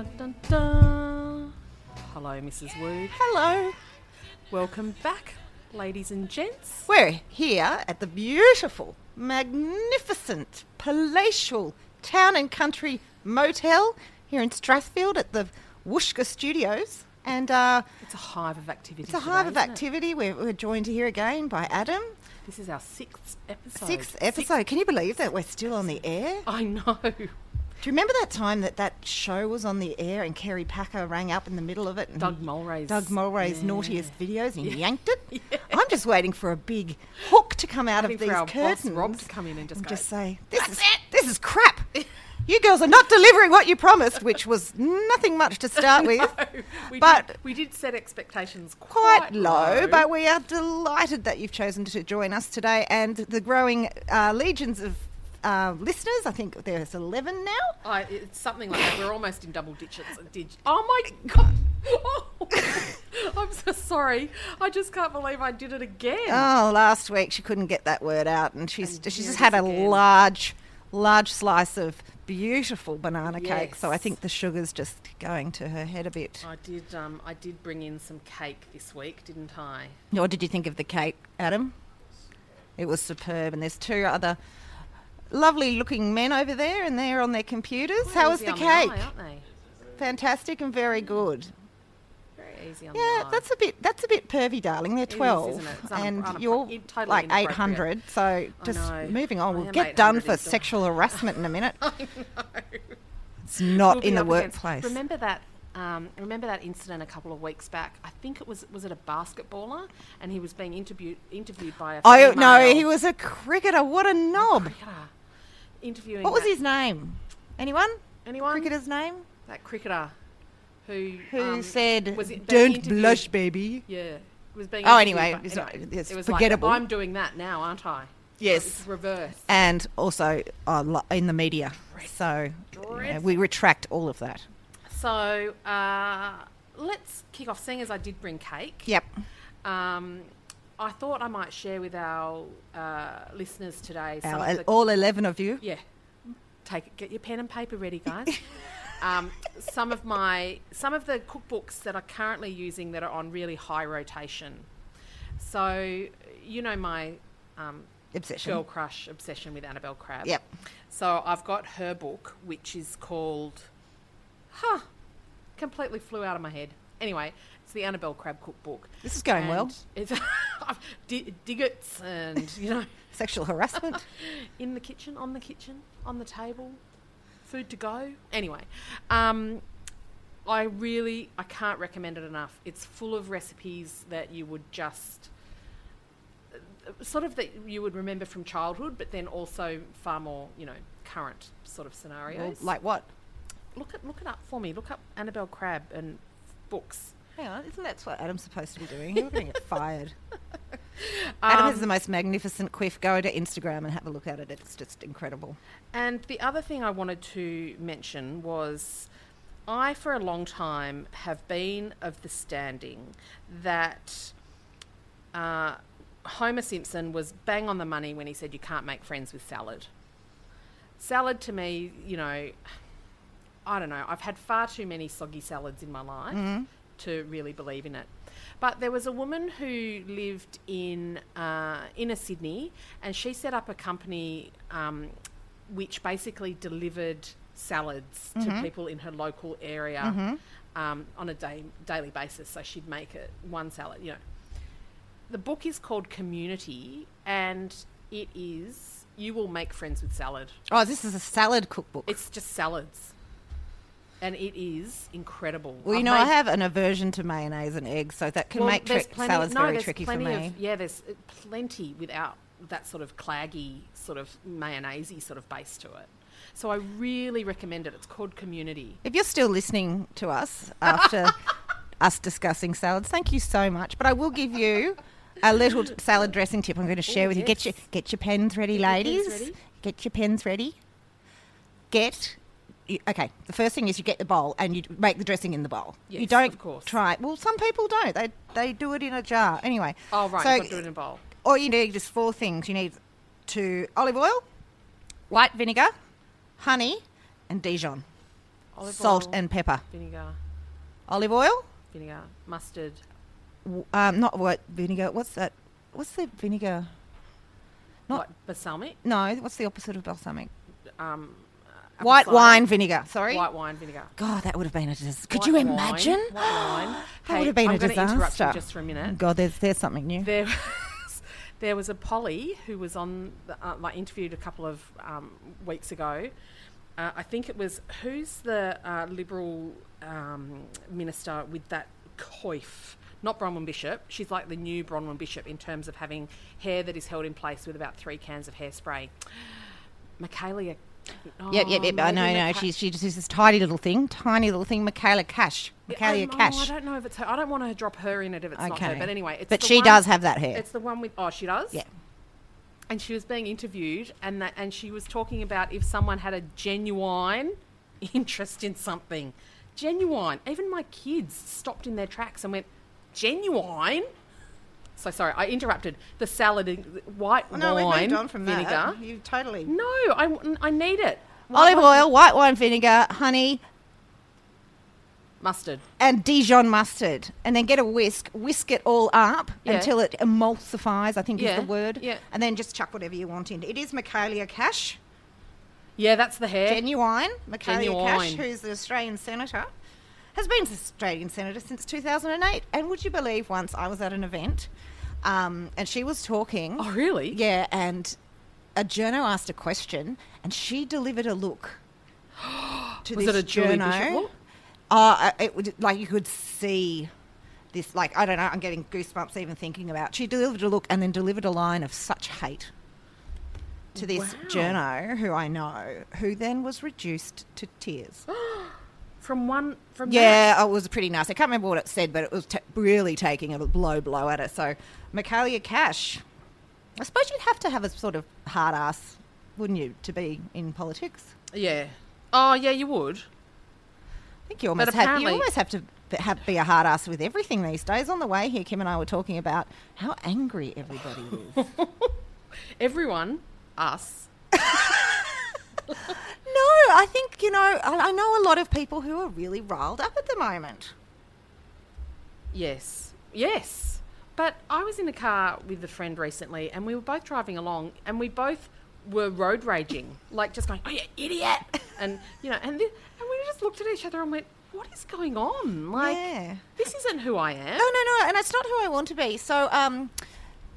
Dun, dun, dun. Hello, Mrs. Woog. Hello. Welcome back, ladies and gents. We're here at the beautiful, magnificent, palatial town and country motel here in Strathfield at the Wooshka Studios. And uh, It's a hive of activity. it's a today, hive of activity. We're, we're joined here again by Adam. This is our sixth episode. Sixth episode. Can you believe that we're still on the air? I know. Do you remember that time that that show was on the air and Kerry Packer rang up in the middle of it? And Doug Mulray's. Doug Mulray's yeah. naughtiest videos and he yanked it. I'm just waiting for a big hook to come out of these for our boss, curtains. Rob, to come in and just go, say, "This is this is crap. you girls are not delivering what you promised," which was nothing much to start with. No, we but did, we did set expectations quite quite, low, but we are delighted that you've chosen to join us today and the growing uh, legions of uh, listeners. I think there's 11 now. I, it's something like that. We're almost in double digits. Dig- oh my god! Oh, I'm so sorry. I just can't believe I did it again. Oh, last week she couldn't get that word out, and she's And she's just had a again. large, large slice of beautiful banana cake. So I think the sugar's just going to her head a bit. I did. Um, I did bring in some cake this week, didn't I? What did you think of the cake, Adam? It was superb, and there's two other lovely-looking men over there, and they're on their computers. Quite How was the cake? eye, aren't they? Fantastic and very good. Very easy on Yeah, the that's a bit that's a bit pervy, darling. They're is, twelve, isn't it? It's un- and you're totally like eight hundred. So just moving on, we'll get done for is sexual harassment in a minute. I know. It's not We'll in the workplace. Remember that? Um, remember that incident a couple of weeks back? I think it was was it a basketballer, and he was being interviewed interviewed by a. Oh no, he was a cricketer. What a knob! cricketer. Interviewing. What was his name? Anyone? Anyone? Cricketer's name? That cricketer, who Who um, said, was it- "Don't blush, baby"? Yeah. Was being Oh, anyway, by- it's not- it's it was forgettable. Like, I'm doing that now, aren't I? Yes. Reverse. And also uh, in the media. So you know, we retract all of that. So uh, let's kick off. Seeing as I did bring cake, Yep. um, I thought I might share with our uh, listeners today some Our, the all eleven of you. yeah. Take it. Get your pen and paper ready, guys. um, some of my some of the cookbooks that I'm currently using that are on really high rotation. So you know my um, Obsession. girl crush obsession with Annabelle Crabb. Yep. So I've got her book, which is called, huh, completely flew out of my head. Anyway, it's the Annabelle Crabb cookbook. This is going well. And It's di- digots and you know Sexual harassment. in the kitchen, on the kitchen, on the table, food to go. Anyway, um, I really I can't recommend it enough. It's full of recipes that you would just sort of that you would remember from childhood, but then also far more you know current sort of Well, scenarios. like what? look it look it up for me. Look up Annabelle Crabb and books. Hang on, isn't that what Adam's supposed to be doing? You're going to get fired. Adam has Um, the most magnificent quiff. Go to Instagram and have a look at it. It's just incredible. And the other thing I wanted to mention was I, for a long time, have been of the standing that uh, Homer Simpson was bang on the money when he said you can't make friends with salad. Salad to me, you know, I don't know, I've had far too many soggy salads in my life to really believe in it. But there was a woman who lived in uh, inner Sydney, and she set up a company um, which basically delivered salads to people in her local area um, on a day, daily basis. So she'd make it one salad, you know. The book is called Community, and it is you will make friends with salad. Oh, this is a salad cookbook. It's just salads, and it is incredible. well, you I've know, I have an aversion to mayonnaise and eggs, so that can well, make there's tri- plenty- salads no, very tricky for plenty me. Of, yeah, there's uh, plenty without that sort of claggy, sort of mayonnaisey sort of base to it. So I really recommend it. It's called Community. If you're still listening to us after us discussing salads, thank you so much. But I will give you a little salad dressing tip. I'm going to share Ooh, with you. Get your get your pens ready, Get your pens ladies. ready. Get your pens ready. Get. You- Okay, the first thing is you get the bowl and you make the dressing in the bowl. you don't of course. try. it. Well, some people don't. They they do it in a jar. Anyway. Oh right, So to do it in a bowl. all you need is four things. You need to olive oil, white vinegar, honey, and Dijon. Olive salt oil, and pepper. vinegar, Olive oil? vinegar, mustard. Um, not what vinegar. What's that? What's the vinegar? Not- What, balsamic. No, what's the opposite of balsamic? Um, White cider, wine vinegar. Sorry. White wine vinegar. God, that would have been a disaster. Could White you wine, imagine? White wine. That would have been I'm a disaster. just for a minute. God, there's there's something new. There was, there was a Polly who was on, the, uh, like, interviewed a couple of um, weeks ago. Uh, I think it was, who's the uh, Liberal um, minister with that coif? Not Bronwyn Bishop. She's like the new Bronwyn Bishop in terms of having hair that is held in place with about three cans of hairspray. Michaelia. Oh, Yep, yep, yep. I know, no. She's she just is this tidy little thing, tiny little thing. Michaelia Cash. Yeah, Michaelia oh, Cash. I don't know if it's her. I don't want to drop her in it if it's not her. Okay. But anyway, it's but she one- does have that hair. It's the one with. Oh, she does. Yeah. And she was being interviewed, and that, and she was talking about if someone had a genuine interest in something, genuine. Even my kids stopped in their tracks and went, genuine. So sorry, I interrupted. The salad, white Oh, no, wine, we've moved on from vinegar. that. You totally. No, I, I need it. White Olive wine- oil, white wine vinegar, honey, mustard. and Dijon mustard, and then get a whisk, whisk it all up Yeah. until it emulsifies. I think Yeah, is the word. yeah. And then just chuck whatever you want in. It is Michaelia Cash, Yeah, that's the hair. genuine. Michaelia Cash, who's the Australian senator, has been an Australian senator since 2008. And would you believe? Once I was at an event, um, and she was talking. oh, really? Yeah, and a journo asked a question, and she delivered a look. to Was this it a Julie journo. Bishop? Uh, it would like you could see this. Like I don't know, I'm getting goosebumps even thinking about. She delivered a look and then delivered a line of such hate to this Wow. journo who I know, who then was reduced to tears. From one, from Yeah, oh, it was pretty nasty. I can't remember what it said, but it was ta really taking a blow blow at her. So, Michaelia Cash, I suppose you'd have to have a sort of hard ass, wouldn't you, to be in politics? Yeah. Oh, yeah, you would. I think you almost have, you almost have to have, be a hard ass with everything these days. On the way here, Kim and I were talking about how angry everybody is. Everyone, us. no, I think you know. I, I know a lot of people who are really riled up at the moment. Yes. Yes. But I was in a car with a friend recently and we were both driving along and we both were road raging. Like just going, Oh you idiot and you know, and th- and we just looked at each other and went, What is going on? Like Yeah. this isn't who I am. No, no, no, and it's not who I want to be. So, um,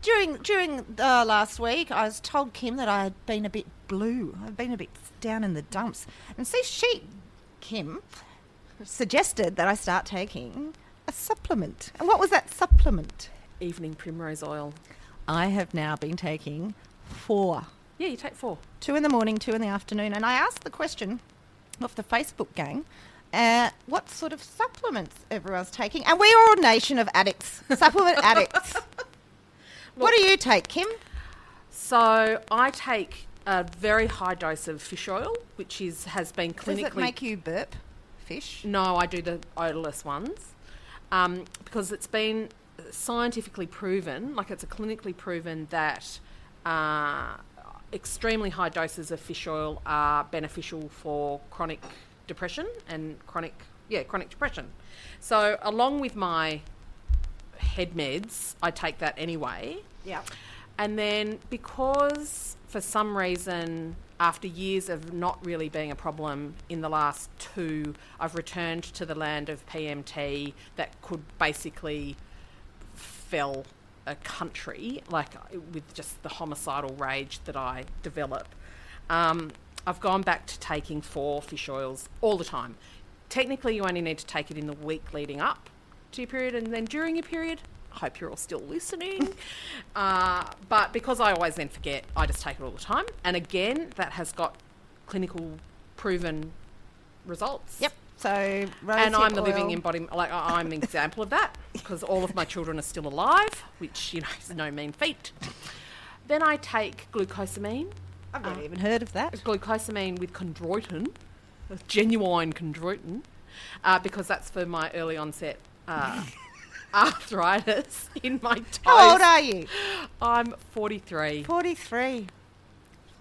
during during uh, last week, I was told Kim that I had been a bit blue. I've been a bit down in the dumps, and see, she, Kim, suggested that I start taking a supplement. And what was that supplement? Evening primrose oil. I have now been taking four. Yeah, you take four. Two in the morning, two in the afternoon. And I asked the question of the Facebook gang uh, what sort of supplements everyone's taking. And we are a nation of addicts, supplement addicts. what do you take, Kim? So I take a very high dose of fish oil, which is has been clinically Does it make you burp fish? No, I do the odorless ones um, because it's been scientifically proven, like it's a clinically proven that uh, extremely high doses of fish oil are beneficial for chronic depression and chronic, yeah, chronic depression. So along with my head meds, I take that anyway. Yeah. And then because for some reason, after years of not really being a problem in the last two, I've returned to the land of PMT that could basically fell a country, like with just the homicidal rage that I develop. Um, I've gone back to taking four fish oils all the time. Technically, you only need to take it in the week leading up to your period, and then during your period, hope you're all still listening. uh, but because I always then forget, I just take it all the time. And again, that has got clinical proven results. Yep. So, And I'm the living embodiment, like I'm an example of that because all of my children are still alive, which you know is no mean feat. Then I take glucosamine, I've never even heard of that. glucosamine with chondroitin, genuine chondroitin, uh, because that's for my early onset uh, arthritis in my toes. How old are you? I'm 43. 43.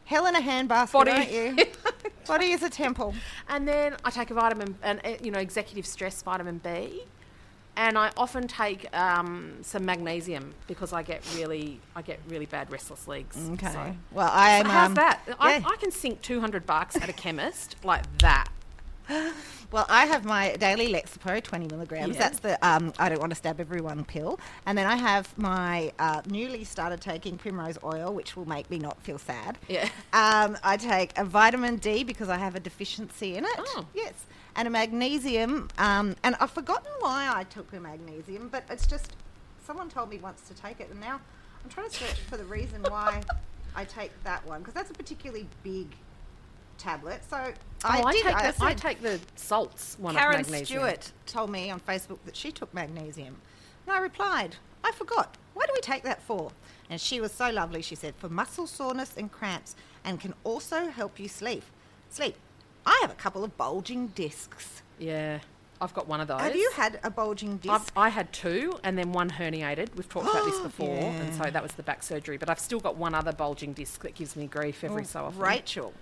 Hell in a handbasket, 40 aren't you? Body is a temple. And then I take a vitamin, and uh, you know, executive stress vitamin B, and I often take um, some magnesium because I get really, I get really bad restless legs. Okay. So- Well, I am. How's um, that? I. I can sink two hundred bucks at a chemist like that. Well, I have my daily Lexapro, 20 milligrams. Yeah. That's the um, I don't want to stab everyone pill. And then I have my uh, newly started taking primrose oil, which will make me not feel sad. Yeah. Um, I take a vitamin D because I have a deficiency in it. Oh. Yes. And a magnesium. Um, and I've forgotten why I took the magnesium, but it's just someone told me once to take it. And now I'm trying to search for the reason why I take that one because that's a particularly big tablet. So oh, I, oh, I did. take I the, I take the salts one Karen of magnesium. Stewart told me on Facebook that she took magnesium. And I replied, I forgot. What do we take that for? And she was so lovely. She said, for muscle soreness and cramps and can also help you sleep. Sleep. I have a couple of bulging discs. Yeah, I've got one of those. Have you had a bulging disc? I've, I had two, and then one herniated. We've talked about this before, and so that was the back surgery. But I've still got one other bulging disc that gives me grief every Oh, so often. Rachel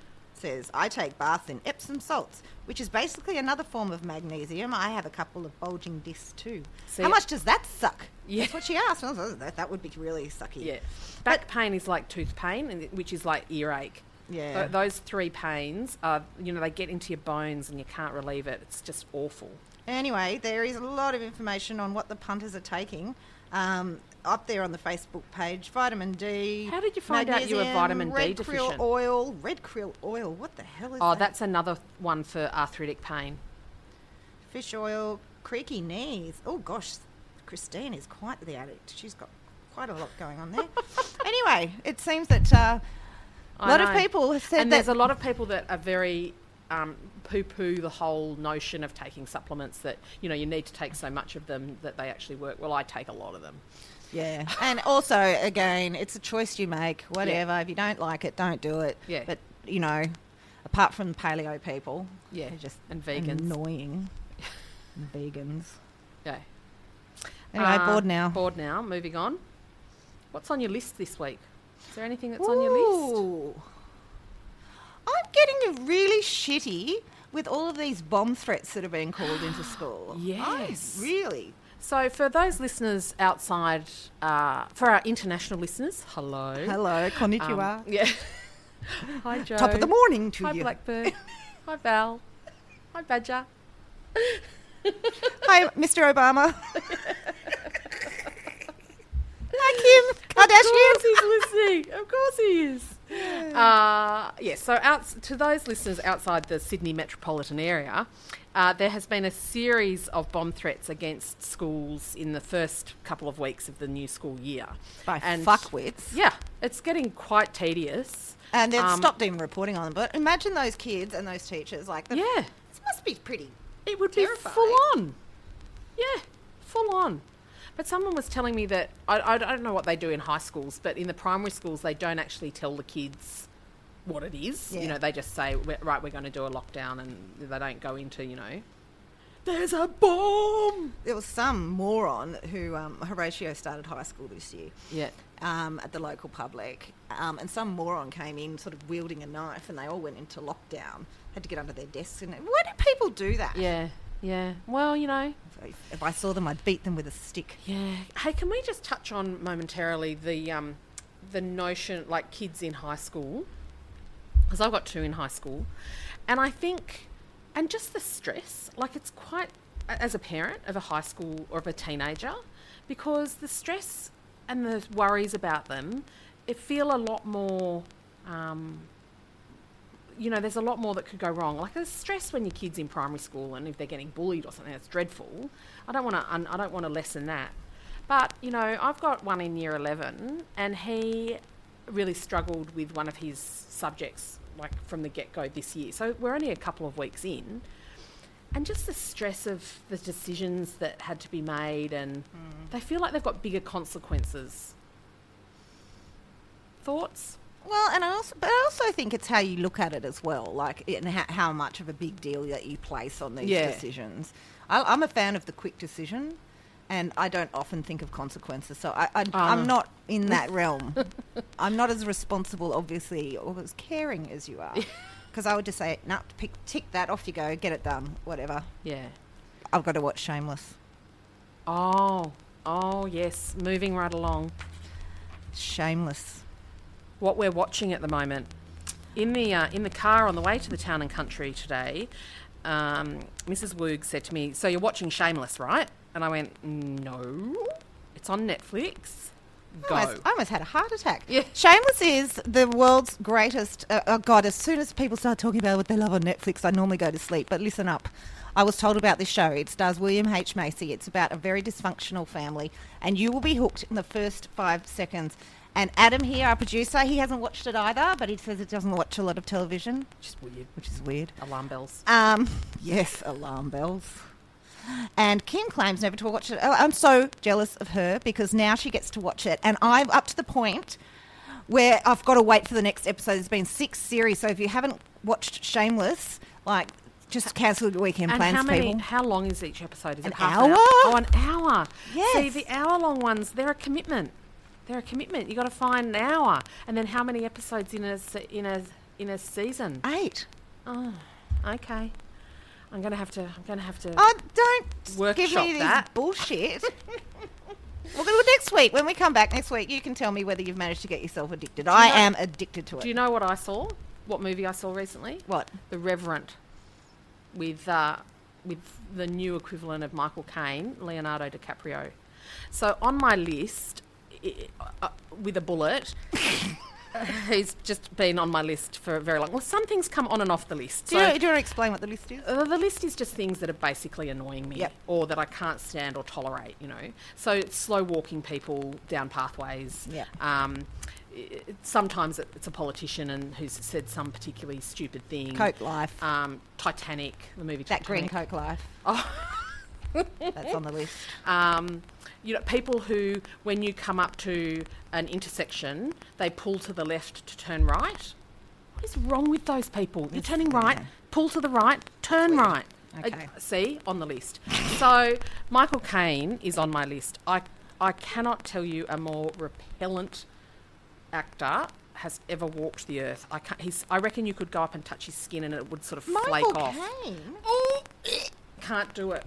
says, I take bath in Epsom salts, which is basically another form of magnesium. I have a couple of bulging discs too. How much does that suck? Yeah. That's what she asked. Like, that, that would be really sucky. Yeah, back pain is like tooth pain, and which is like earache. Yeah. Th- those three pains are, you know, they get into your bones and you can't relieve it. It's just awful. Anyway, there is a lot of information on what the punters are taking. Um, up there on the Facebook page, vitamin D. How did you find out you were vitamin D deficient? red krill oil, red krill oil. What the hell is Oh, that? Oh, that's another one for arthritic pain. fish oil, creaky knees. Oh gosh, Christine is quite the addict. She's got quite a lot going on there. anyway, it seems that uh, a lot of people have said and that. there's a lot of people that are very um, poo-poo the whole notion of taking supplements that you know you need to take so much of them that they actually work. Well, I take a lot of them. Yeah, and also again, it's a choice you make. Whatever. If you don't like it, don't do it. Yeah. But you know, apart from the paleo people, Yeah, they're just and vegans. annoying. And vegans. Yeah. Anyway, Uh, bored now. Bored now. Moving on. What's on your list this week? Is there anything that's on your list? Getting really shitty with all of these bomb threats that are being called into school. Yes. I really. So, for those listeners outside, uh, for our international listeners, hello. Hello, Um, konnichiwa. yeah. Hi, Joe. Top of the morning to Hi, you. Blackbird. Hi, Val. Hi, Badger. Hi, Mr. Obama. Hi, Kim Kardashian. Of course he's listening. Of course he is. Uh, yes, so out, to those listeners outside the Sydney metropolitan area, uh, there has been a series of bomb threats against schools in the first couple of weeks of the new school year. By And- fuckwits. Yeah, it's getting quite tedious. And they've Um, stopped even reporting on them. But imagine those kids and those teachers. Like, the, Yeah, this must be pretty. it would Terrifying. be full on. Yeah, full on. But someone was telling me that I, I don't know what they do in high schools, but in the primary schools, they don't actually tell the kids what it is. You know, they just say, right, we're going to do a lockdown, and they don't go into, you know, there's a bomb. There was some moron who, um, Horatio started high school this year. Yeah. um, at the local public, um, and some moron came in, sort of wielding a knife, and they all went into lockdown. Had to get under their desks. And why do people do that? Yeah. Yeah. Well, you know, If, if I saw them, I'd beat them with a stick. Yeah. Hey, can we just touch on momentarily the um, the notion like kids in high school? Because I've got two in high school, and I think, and just the stress. Like it's quite as a parent of a high school or of a teenager, because the stress and the worries about them, it feel a lot more. Um, you know, there's a lot more that could go wrong. Like there's stress when your kids in primary school, and if they're getting bullied or something, that's dreadful. I don't want to. I don't want to lessen that. But you know, I've got one in year eleven, and he really struggled with one of his subjects, like from the get go this year. So we're only a couple of weeks in, and just the stress of the decisions that had to be made, and mm. they feel like they've got bigger consequences. Thoughts? Well, and I also, but I also think it's how you look at it as well, like and how, how much of a big deal that you place on these Yeah. decisions. I, I'm a fan of the quick decision, and I don't often think of consequences. So I, I, Oh, I'm not in that realm. I'm not as responsible, obviously, or as caring as you are. Because I would just say, no, pick, tick that, off you go, get it done, whatever. Yeah. I've got to watch Shameless. Oh, oh yes. Moving right along. Shameless. What we're watching at the moment in the uh, in the car on the way to the town and country today, um, Mrs. Woog said to me, "So you're watching Shameless, right?" And I went, "No, it's on Netflix." Go. I almost, I almost had a heart attack. Yeah. Shameless is the world's greatest. Uh, oh God! As soon as people start talking about what they love on Netflix, I normally go to sleep. But listen up. I was told about this show. It stars William H Macy. It's about a very dysfunctional family, and you will be hooked in the first five seconds. And Adam here, our producer, he hasn't watched it either, but he says he doesn't watch a lot of television, Just weird. which is weird. Alarm bells. Um, yes, alarm bells. And Kim claims never to watch it. Oh, I'm so jealous of her because now she gets to watch it, and I'm up to the point where I've got to wait for the next episode. There's been six series, so if you haven't watched Shameless, like just cancel your weekend And plans, how many? people. How long is each episode? Is An it half hour? An hour? Oh, an hour. Yes. See, the hour-long ones, they're a commitment. They're a commitment. You got to find an hour, and then how many episodes in a se- in a in a season? Eight. Oh, okay. I'm gonna have to. I'm gonna have to. Oh, don't Workshop give me this that. bullshit. well, well, next week when we come back next week, you can tell me whether you've managed to get yourself addicted. I know- am addicted to it. Do you know what I saw? What movie I saw recently? what? The Revenant, with uh, with the new equivalent of Michael Caine, Leonardo DiCaprio. So on my list, uh, with a bullet. He's just been on my list for very long. Well, some things come on and off the list. Do, So you, do you want to explain what the list is? Uh, the list is just things that are basically annoying me Yep. or that I can't stand or tolerate, you know. So slow walking people down pathways. Yep. Um, sometimes it- it's a politician and who's said some particularly stupid thing. Coke Life. Um, Titanic, the movie That green Coke Life. Oh. That's on the list. Um, you know, people who, when you come up to an intersection, they pull to the left to turn right. What is wrong with those people? You're turning right, pull to the right, turn right. Uh, Okay. see, on the list. so, Michael Caine is on my list. I, I cannot tell you a more repellent actor has ever walked the earth. I, can't, he's, I reckon you could go up and touch his skin and it would sort of flake Michael off. Caine. Can't do it.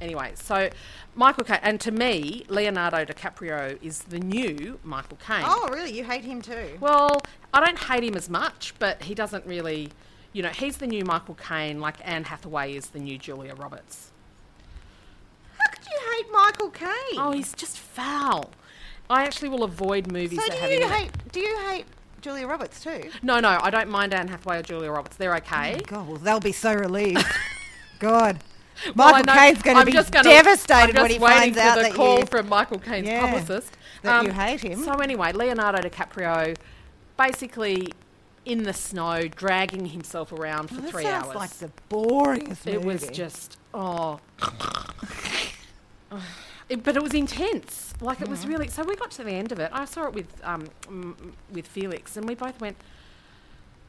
Anyway, so Michael Caine, and to me, Leonardo DiCaprio is the new Michael Caine. Oh, really? You hate him too? Well, I don't hate him as much, but he doesn't really, you know, he's the new Michael Caine, like Anne Hathaway is the new Julia Roberts. How could you hate Michael Caine? Oh, he's just foul. I actually will avoid movies so that do you it. hate? Do you hate Julia Roberts too? No, no, I don't mind Anne Hathaway or Julia Roberts. They're okay. Oh God, well, they'll be so relieved. God, Michael know- Caine's going to be just gonna- devastated when he waiting finds for out the that call you from Michael Caine's Yeah, publicist that you Um, hate him. So anyway, Leonardo DiCaprio, basically in the snow, dragging himself around for Well, three sounds hours. like the boringest movie. it was just oh. It- but it was intense. Like it was really. So we got to the end of it. I saw it with um m- with Felix, and we both went,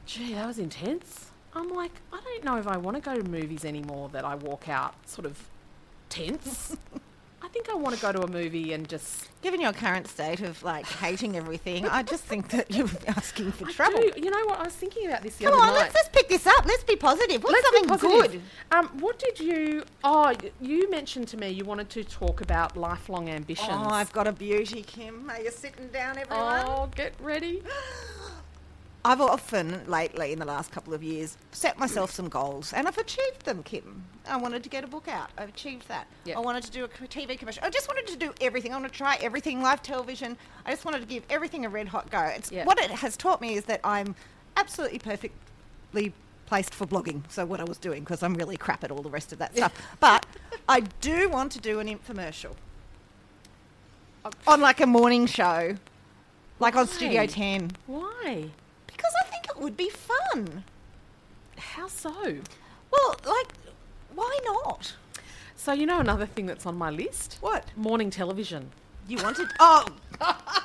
"Gee, that was intense." I'm like, I don't know if I want to go to movies anymore that I walk out sort of tense. I think I want to go to a movie and just Given your current state of like hating everything, I just think that you're asking for I trouble. do. You know what? I was thinking about this the Come other on, night. let's, let's pick this up. Let's be positive. What's Let's be something positive. good? Um, what did you? Oh, y- you mentioned to me you wanted to talk about lifelong ambitions. Oh, I've got a beauty, Kim. Are you sitting down, everyone? Oh, get ready. I've often lately, in the last couple of years, set myself some goals, and I've achieved them, Kim. I wanted to get a book out. I've achieved that. Yep. I wanted to do a TV commercial. I just wanted to do everything. I want to try everything, live television. I just wanted to give everything a red hot go. It's, Yep. What it has taught me is that I'm absolutely perfectly placed for blogging. So what I was doing, because I'm really crap at all the rest of that stuff. But I do want to do an infomercial oh. on like a morning show, like on Studio 10. Why? Because I think it would be fun. How so? Well, like, why not? So you know another thing that's on my list? What? Morning television. You wanted? Oh, I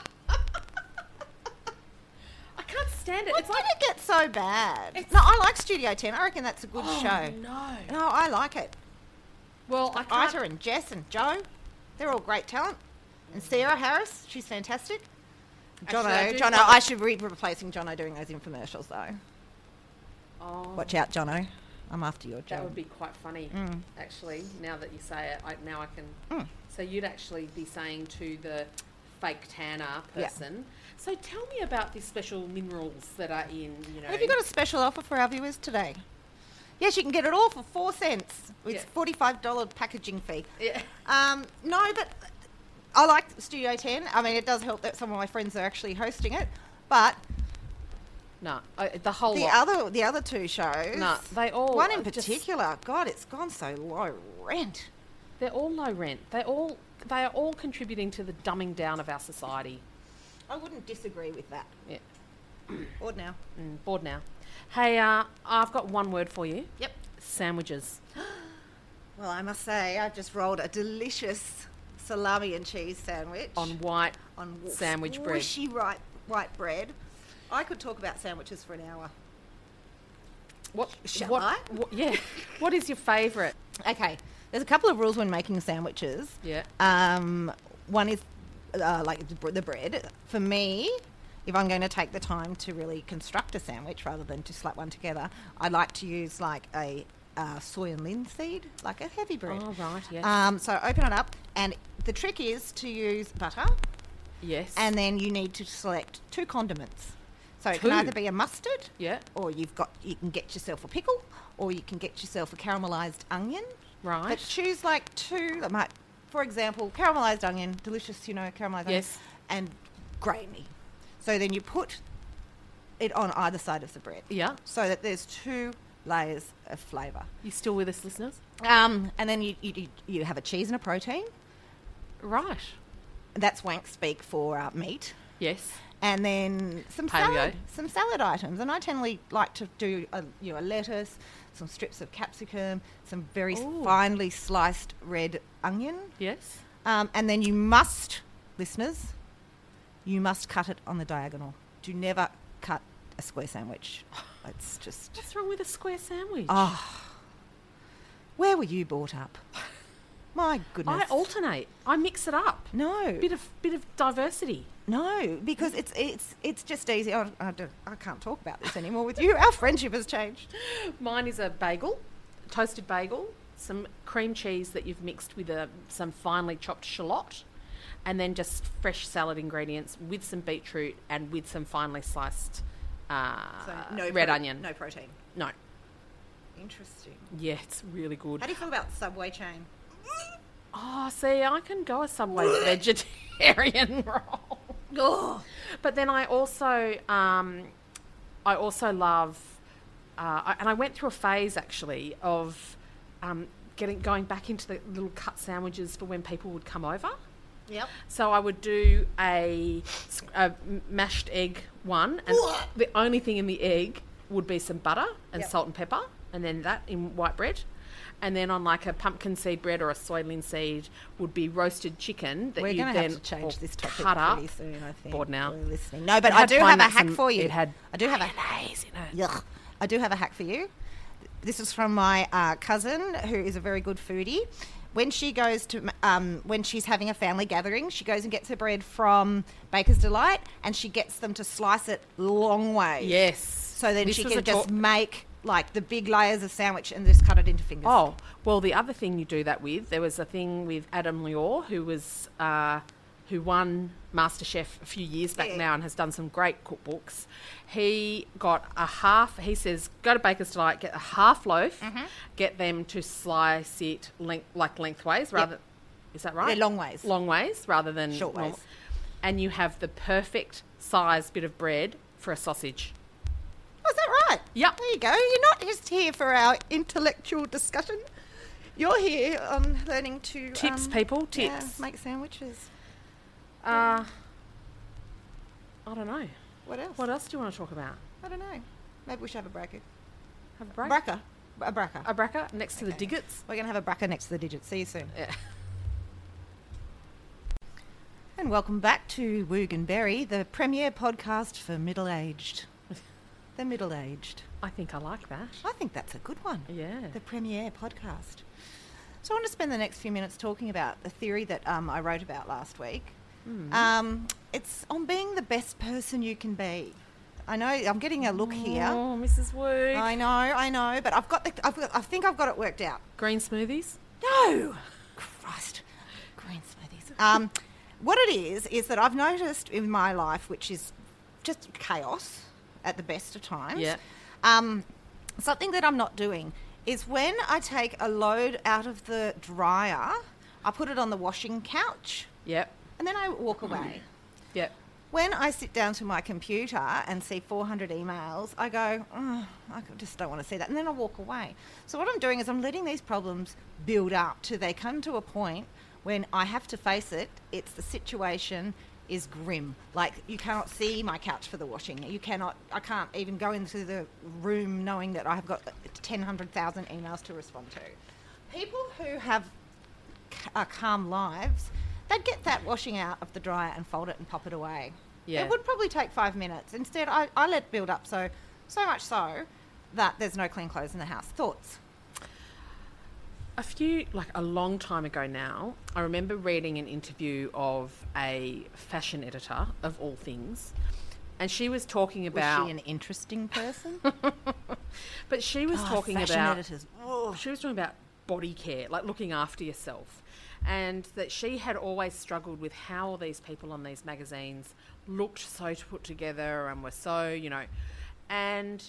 can't stand it. why It's did like it get so bad? It's- No, I like Studio 10. I reckon that's a good oh, show. No. No, I like it. Well, I can't. Ita and Jess and Joe, they're all great talent. And Sarah Harris, she's fantastic. Jono, Jono, I should be replacing Jono doing those infomercials though. Oh, Watch out, Jono. I'm after your job. that would be quite funny, Mm. actually. Now that you say it, I, now I can. Mm. So you'd actually be saying to the fake tanner Yeah. person. So tell me about these special minerals that are in. You know. Have you got a special offer for our viewers today? Yes, you can get it all for four cents. It's Yeah. forty-five dollar packaging fee. Yeah. Um, no, but I like Studio Ten. I mean, it does help that some of my friends are actually hosting it. But No, uh, the whole the lot. other, the other two shows, No, they all. one in particular, God, it's gone so low rent. they're all low rent. They all. They are all contributing to the dumbing down of our society. I wouldn't disagree with that. Yeah. Or now. Mm, bored now. Hey, uh, I've got one word for you. Yep. Sandwiches. Well, I must say, I've just rolled a delicious salami and cheese sandwich on white on sandwich bread. squishy white white bread. I could talk about sandwiches for an hour. What? Shall what, I? what- yeah. what is your favourite? Okay, there's a couple of rules when making sandwiches. Yeah. Um, one is uh, like the the bread. For me, if I'm going to take the time to really construct a sandwich rather than to slap one together, I like to use like a uh, soy and linseed, like a heavy bread. Oh right. Yes. Um, so open it up, and the trick is to use butter, yes. and then you need to select two condiments. So it Two? can either be a mustard, yeah. or you've got you can get yourself a pickle, or you can get yourself a caramelized onion. Right. But choose like two that might, for example, caramelized onion, delicious, you know, caramelized Yes. onion, and grainy. So then you put it on either side of the bread, yeah. so that there's two layers of flavour. You still with us, listeners? Um, and then you, you you- have a cheese and a protein. Right. That's wank speak for uh, meat. Yes. and then some Paleo. salad, some salad items. And I tend like to do a, you know a lettuce, some strips of capsicum, some very Ooh. finely sliced red onion, Yes. um, and then you must, listeners, you must cut it on the diagonal. Do never cut a square sandwich. It's just What's wrong with a square sandwich? oh, where were you brought up? My goodness. I alternate. I mix it up. no, Bit of bit of diversity. No, because it's it's it's just easy. I, I, don't- I can't talk about this anymore with you. Our friendship has changed. Mine is a bagel, toasted bagel, some cream cheese that you've mixed with a, some finely chopped shallot, and then just fresh salad ingredients with some beetroot and with some finely sliced uh, red onion. no protein. No. Interesting. Yeah, it's really good. How do you feel about the Subway chain? Oh, see, I can go a Subway vegetarian roll. Oh, But then I also, um, I also love, uh, I, and I went through a phase actually of um, getting going back into the little cut sandwiches for when people would come over. yep. So I would do a mashed egg one, and the only thing in the egg would be some butter and Yep. salt and pepper, and then that in white bread. And then on like a pumpkin seed bread or a soy seed would be roasted chicken that We're you going to then have to change this topic cut up. pretty soon. I think. Bored now. We're listening. No, but I do have a hack for you. It had I do have a mayonnaise in it. Yuck. I do have a hack for you. This is from my uh, cousin, who is a very good foodie. When she goes to, um, when she's having a family gathering, she goes and gets her bread from Baker's Delight, and she gets them to slice it long way. Yes. So then This she can just make like the big layers of sandwich and just cut it into fingers. Oh, well, the other thing you do that with, there was a thing with Adam Liaw, who was uh, who won MasterChef a few years back Yeah. now and has done some great cookbooks. He got a half. He says, go to Baker's Delight, get a half loaf, Mm-hmm. get them to slice it length, like lengthways, rather. Is that right? Yeah, long ways. Long ways rather than Short ways. And you have the perfect size bit of bread for a sausage. Oh, is that right? Yep. There you go. You're not just here for our intellectual discussion. You're here on learning to Tips, um, people, yeah, tips. make sandwiches. Uh, I don't know. What else? What else do you want to talk about? I don't know. Maybe we should have a bracket. Have a bracket. Bracker. A bracker. A bracker next to the digits. We're going to have a bracker next to the digits. See you soon. Yeah. And welcome back to Woog and Berry, the premier podcast for middle aged. the middle aged. I think I like that. I think that's a good one. Yeah. The premiere podcast. So I want to spend the next few minutes talking about the theory that um, I wrote about last week. Mm. Um, it's on being the best person you can be. I know. I'm getting a look here. Oh, Mrs. Woog. I know, I know, but I've got the. I've got, I think I've got it worked out. Green smoothies. No, Christ, green smoothies. Um, what it is is that I've noticed in my life, which is just chaos at the best of times. Yeah. Um, something that I'm not doing is when I take a load out of the dryer, I put it on the washing couch, Yep. And then I walk away. Yep. When I sit down to my computer and see 400 emails, I go, oh, I just don't want to see that. And then I walk away. So, what I'm doing is I'm letting these problems build up till they come to a point when I have to face it. It's the situation is grim. Like, you cannot see my couch for the washing. You cannot, I can't even go into the room knowing that I have got 10,000 emails to respond to. People who have c- uh, calm lives, they'd get that washing out of the dryer and fold it and pop it away. Yeah. It would probably take five minutes. Instead, I, I let it build up so so much so that there's no clean clothes in the house. Thoughts? A few, like a long time ago now, I remember reading an interview of a fashion editor, of all things, and she was talking about. Was she an interesting person? but she was God, talking fashion about. editors. She was talking about body care, like looking after yourself. And that she had always struggled with how all these people on these magazines looked so put together and were so, you know. And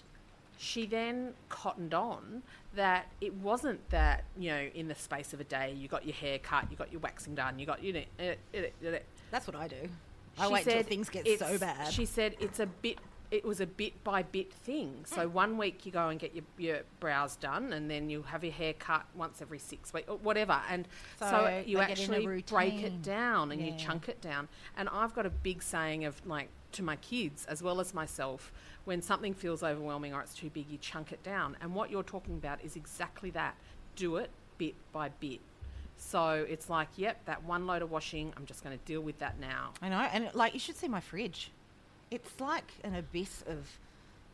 she then cottoned on that it wasn't that, you know, in the space of a day you got your hair cut, you got your waxing done, you got, you know, eh, eh, eh. That's what I do. I She wait till things get so bad. She said it's a bit. It was a bit by bit thing. So hmm. one week you go and get your, your brows done, and then you have your hair cut once every six weeks, or whatever. And so, So you they get in a actually break it down and you chunk it down. And I've got a big saying of like to my kids as well as myself: when something feels overwhelming or it's too big, you chunk it down. And what you're talking about is exactly that. Do it bit by bit. So it's like, yep, that one load of washing, I'm just going to deal with that now. I know, and like you should see my fridge. It's like an abyss of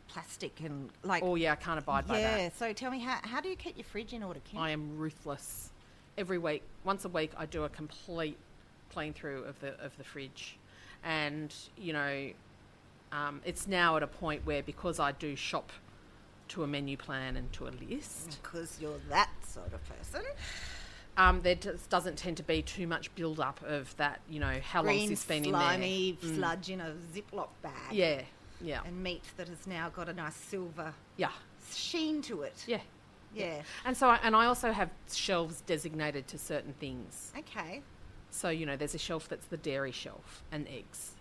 plastic and like. Oh yeah, I can't abide by that. yeah. So tell me, how how do you keep your fridge in order, Kim? I am ruthless. Every week, once a week, I do a complete clean through of the of the fridge, and you know, um, it's now at a point where because I do shop to a menu plan and to a list, because you're that sort of person. Um, there just doesn't tend to be too much build up of that. You know, how long's Green, this been slimy in there? Mm. sludge in a Ziploc bag. Yeah, yeah, And meat that has now got a nice silver yeah, sheen to it. yeah. Yeah. And so, I, and I also have shelves designated to certain things. Okay. So, you know, there's a shelf that's the dairy shelf and eggs.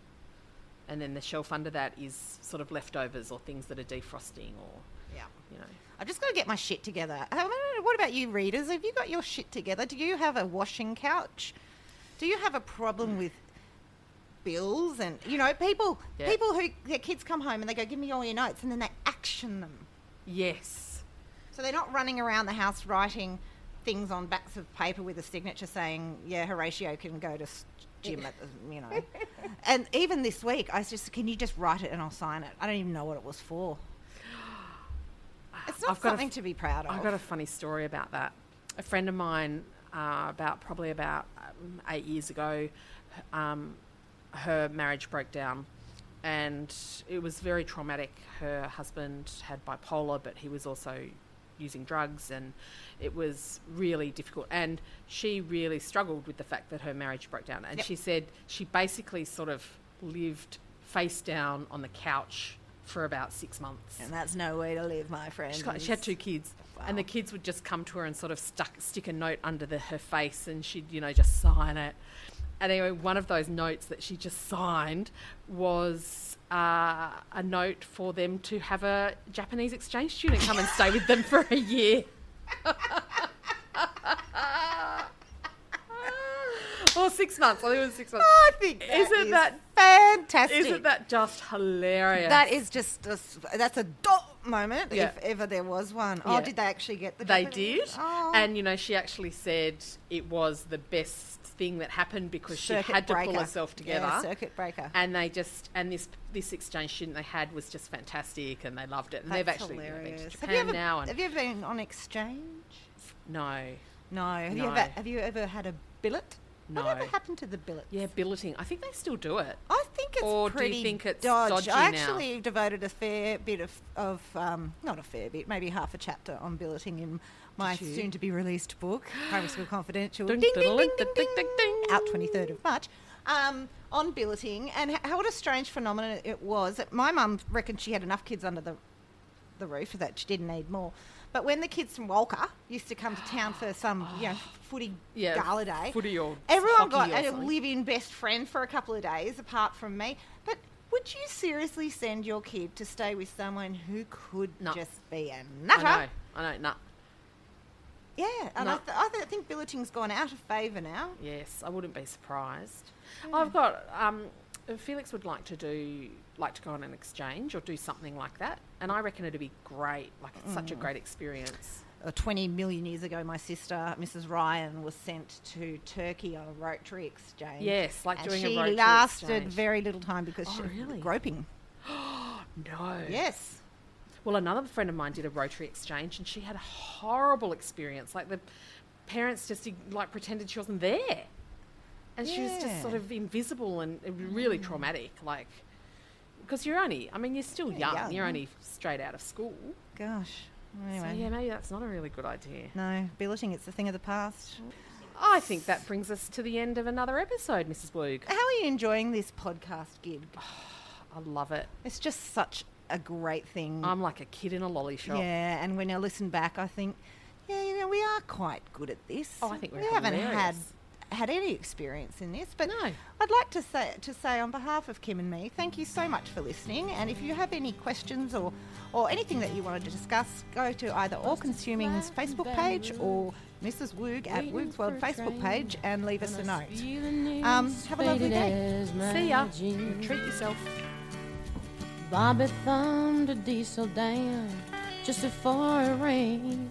And then the shelf under that is sort of leftovers or things that are defrosting or, Yeah. you know. I've just got to get my shit together. What about you, readers? Have you got your shit together? Do you have a washing couch? Do you have a problem mm. with bills and you know people Yeah. people who their kids come home and they go give me all your notes and then they action them. Yes. So they're not running around the house writing things on backs of paper with a signature saying, "Yeah, Horatio can go to gym at the, you know." and even this week, I was just, "Can you just write it and I'll sign it?" I don't even know what it was for. It's not I've got a something f- to be proud of. I've got a funny story about that. A friend of mine, uh, about probably about um, eight years ago, um, her marriage broke down, and it was very traumatic. Her husband had bipolar, but he was also using drugs, and it was really difficult. And she really struggled with the fact that her marriage broke down. And Yep. she said she basically sort of lived face down on the couch for about six months. and that's no way to live, my friend. She's she had two kids, and the kids would just come to her and sort of stuck stick a note under the, her face, and she'd you know just sign it. And anyway, one of those notes that she just signed was uh, a note for them to have a Japanese exchange student come and stay with them for a year. or six months. I think it was six months. I think that Isn't is that- fantastic? Isn't that just hilarious? That is just a, that's a dot moment Yeah. if ever there was one. Oh, did they actually get the? They did. Oh. And, you know, she actually said it was the best thing that happened because she Circuit had to pull herself together. Yeah, circuit breaker. and they just, and this this exchange student they had was just fantastic and they loved it. And they've actually you know, been to. Japan have you ever now. Have you ever been on exchange? no, No. Have you ever have you ever had a billet? No. Whatever happened to the billet? yeah, billeting. I think they still do it. I think it's Or do you think it's dodge. dodgy I now? actually devoted a fair bit of, of um, not a fair bit, maybe half a chapter on billeting in my soon-to-be released book, Primary School Confidential. Ding, ding, ding, ding, ding, ding, ding. out 23rd of March. Um, on billeting and how what a strange phenomenon it was. My mum reckoned she had enough kids under the the roof that she didn't need more. But when the kids from Walker used to come to town for some, you know, footy Yeah, gala day, footy or everyone got or a live-in best friend for a couple of days, apart from me. But would you seriously send your kid to stay with someone who could No. just be a nutter? I know. I know. Nah. Yeah, and I, th- I th- think billeting's gone out of favour now. Yes, I wouldn't be surprised. I've got um, Felix would like to do like to go on an exchange or do something like that, and I reckon it'd be great. Like it's Mm. such a great experience. uh, 20 million years ago, my sister, Mrs. Ryan, was sent to Turkey on a Rotary exchange. Yes, like and doing a Rotary lasted exchange. very little time because Oh, she really? groping. No. Yes. Well, another friend of mine did a Rotary exchange, and she had a horrible experience. Like the parents just like pretended she wasn't there, and she was just sort of invisible and it was really traumatic. Like because you're only, I mean, you're still Yeah, young. young. You're only straight out of school. Gosh. Anyway. So yeah, maybe that's not a really good idea. No, billeting, it's a thing of the past. I think that brings us to the end of another episode, Mrs. Woog. How are you enjoying this podcast gig? I love it. It's just such a great thing. I'm like a kid in a lolly shop. Yeah, and when I listen back, I think, yeah, you know, we are quite good at this. Oh, I think we're we haven't had. Had any experience in this, but No. I'd like to say to say on behalf of Kim and me, thank you so much for listening. And if you have any questions or or anything that you wanted to discuss, go to either All Consuming's Facebook page or Mrs. Woog at Woog's World Facebook page and leave us a note. Um, have a lovely day. See ya. Treat yourself. Bobby thumbed a diesel down just before it rained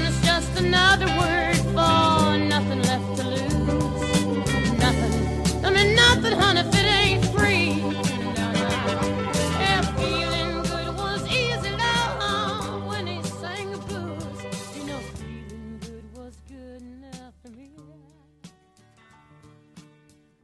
just another word for nothing left to lose. Nothing, I mean nothing, honey.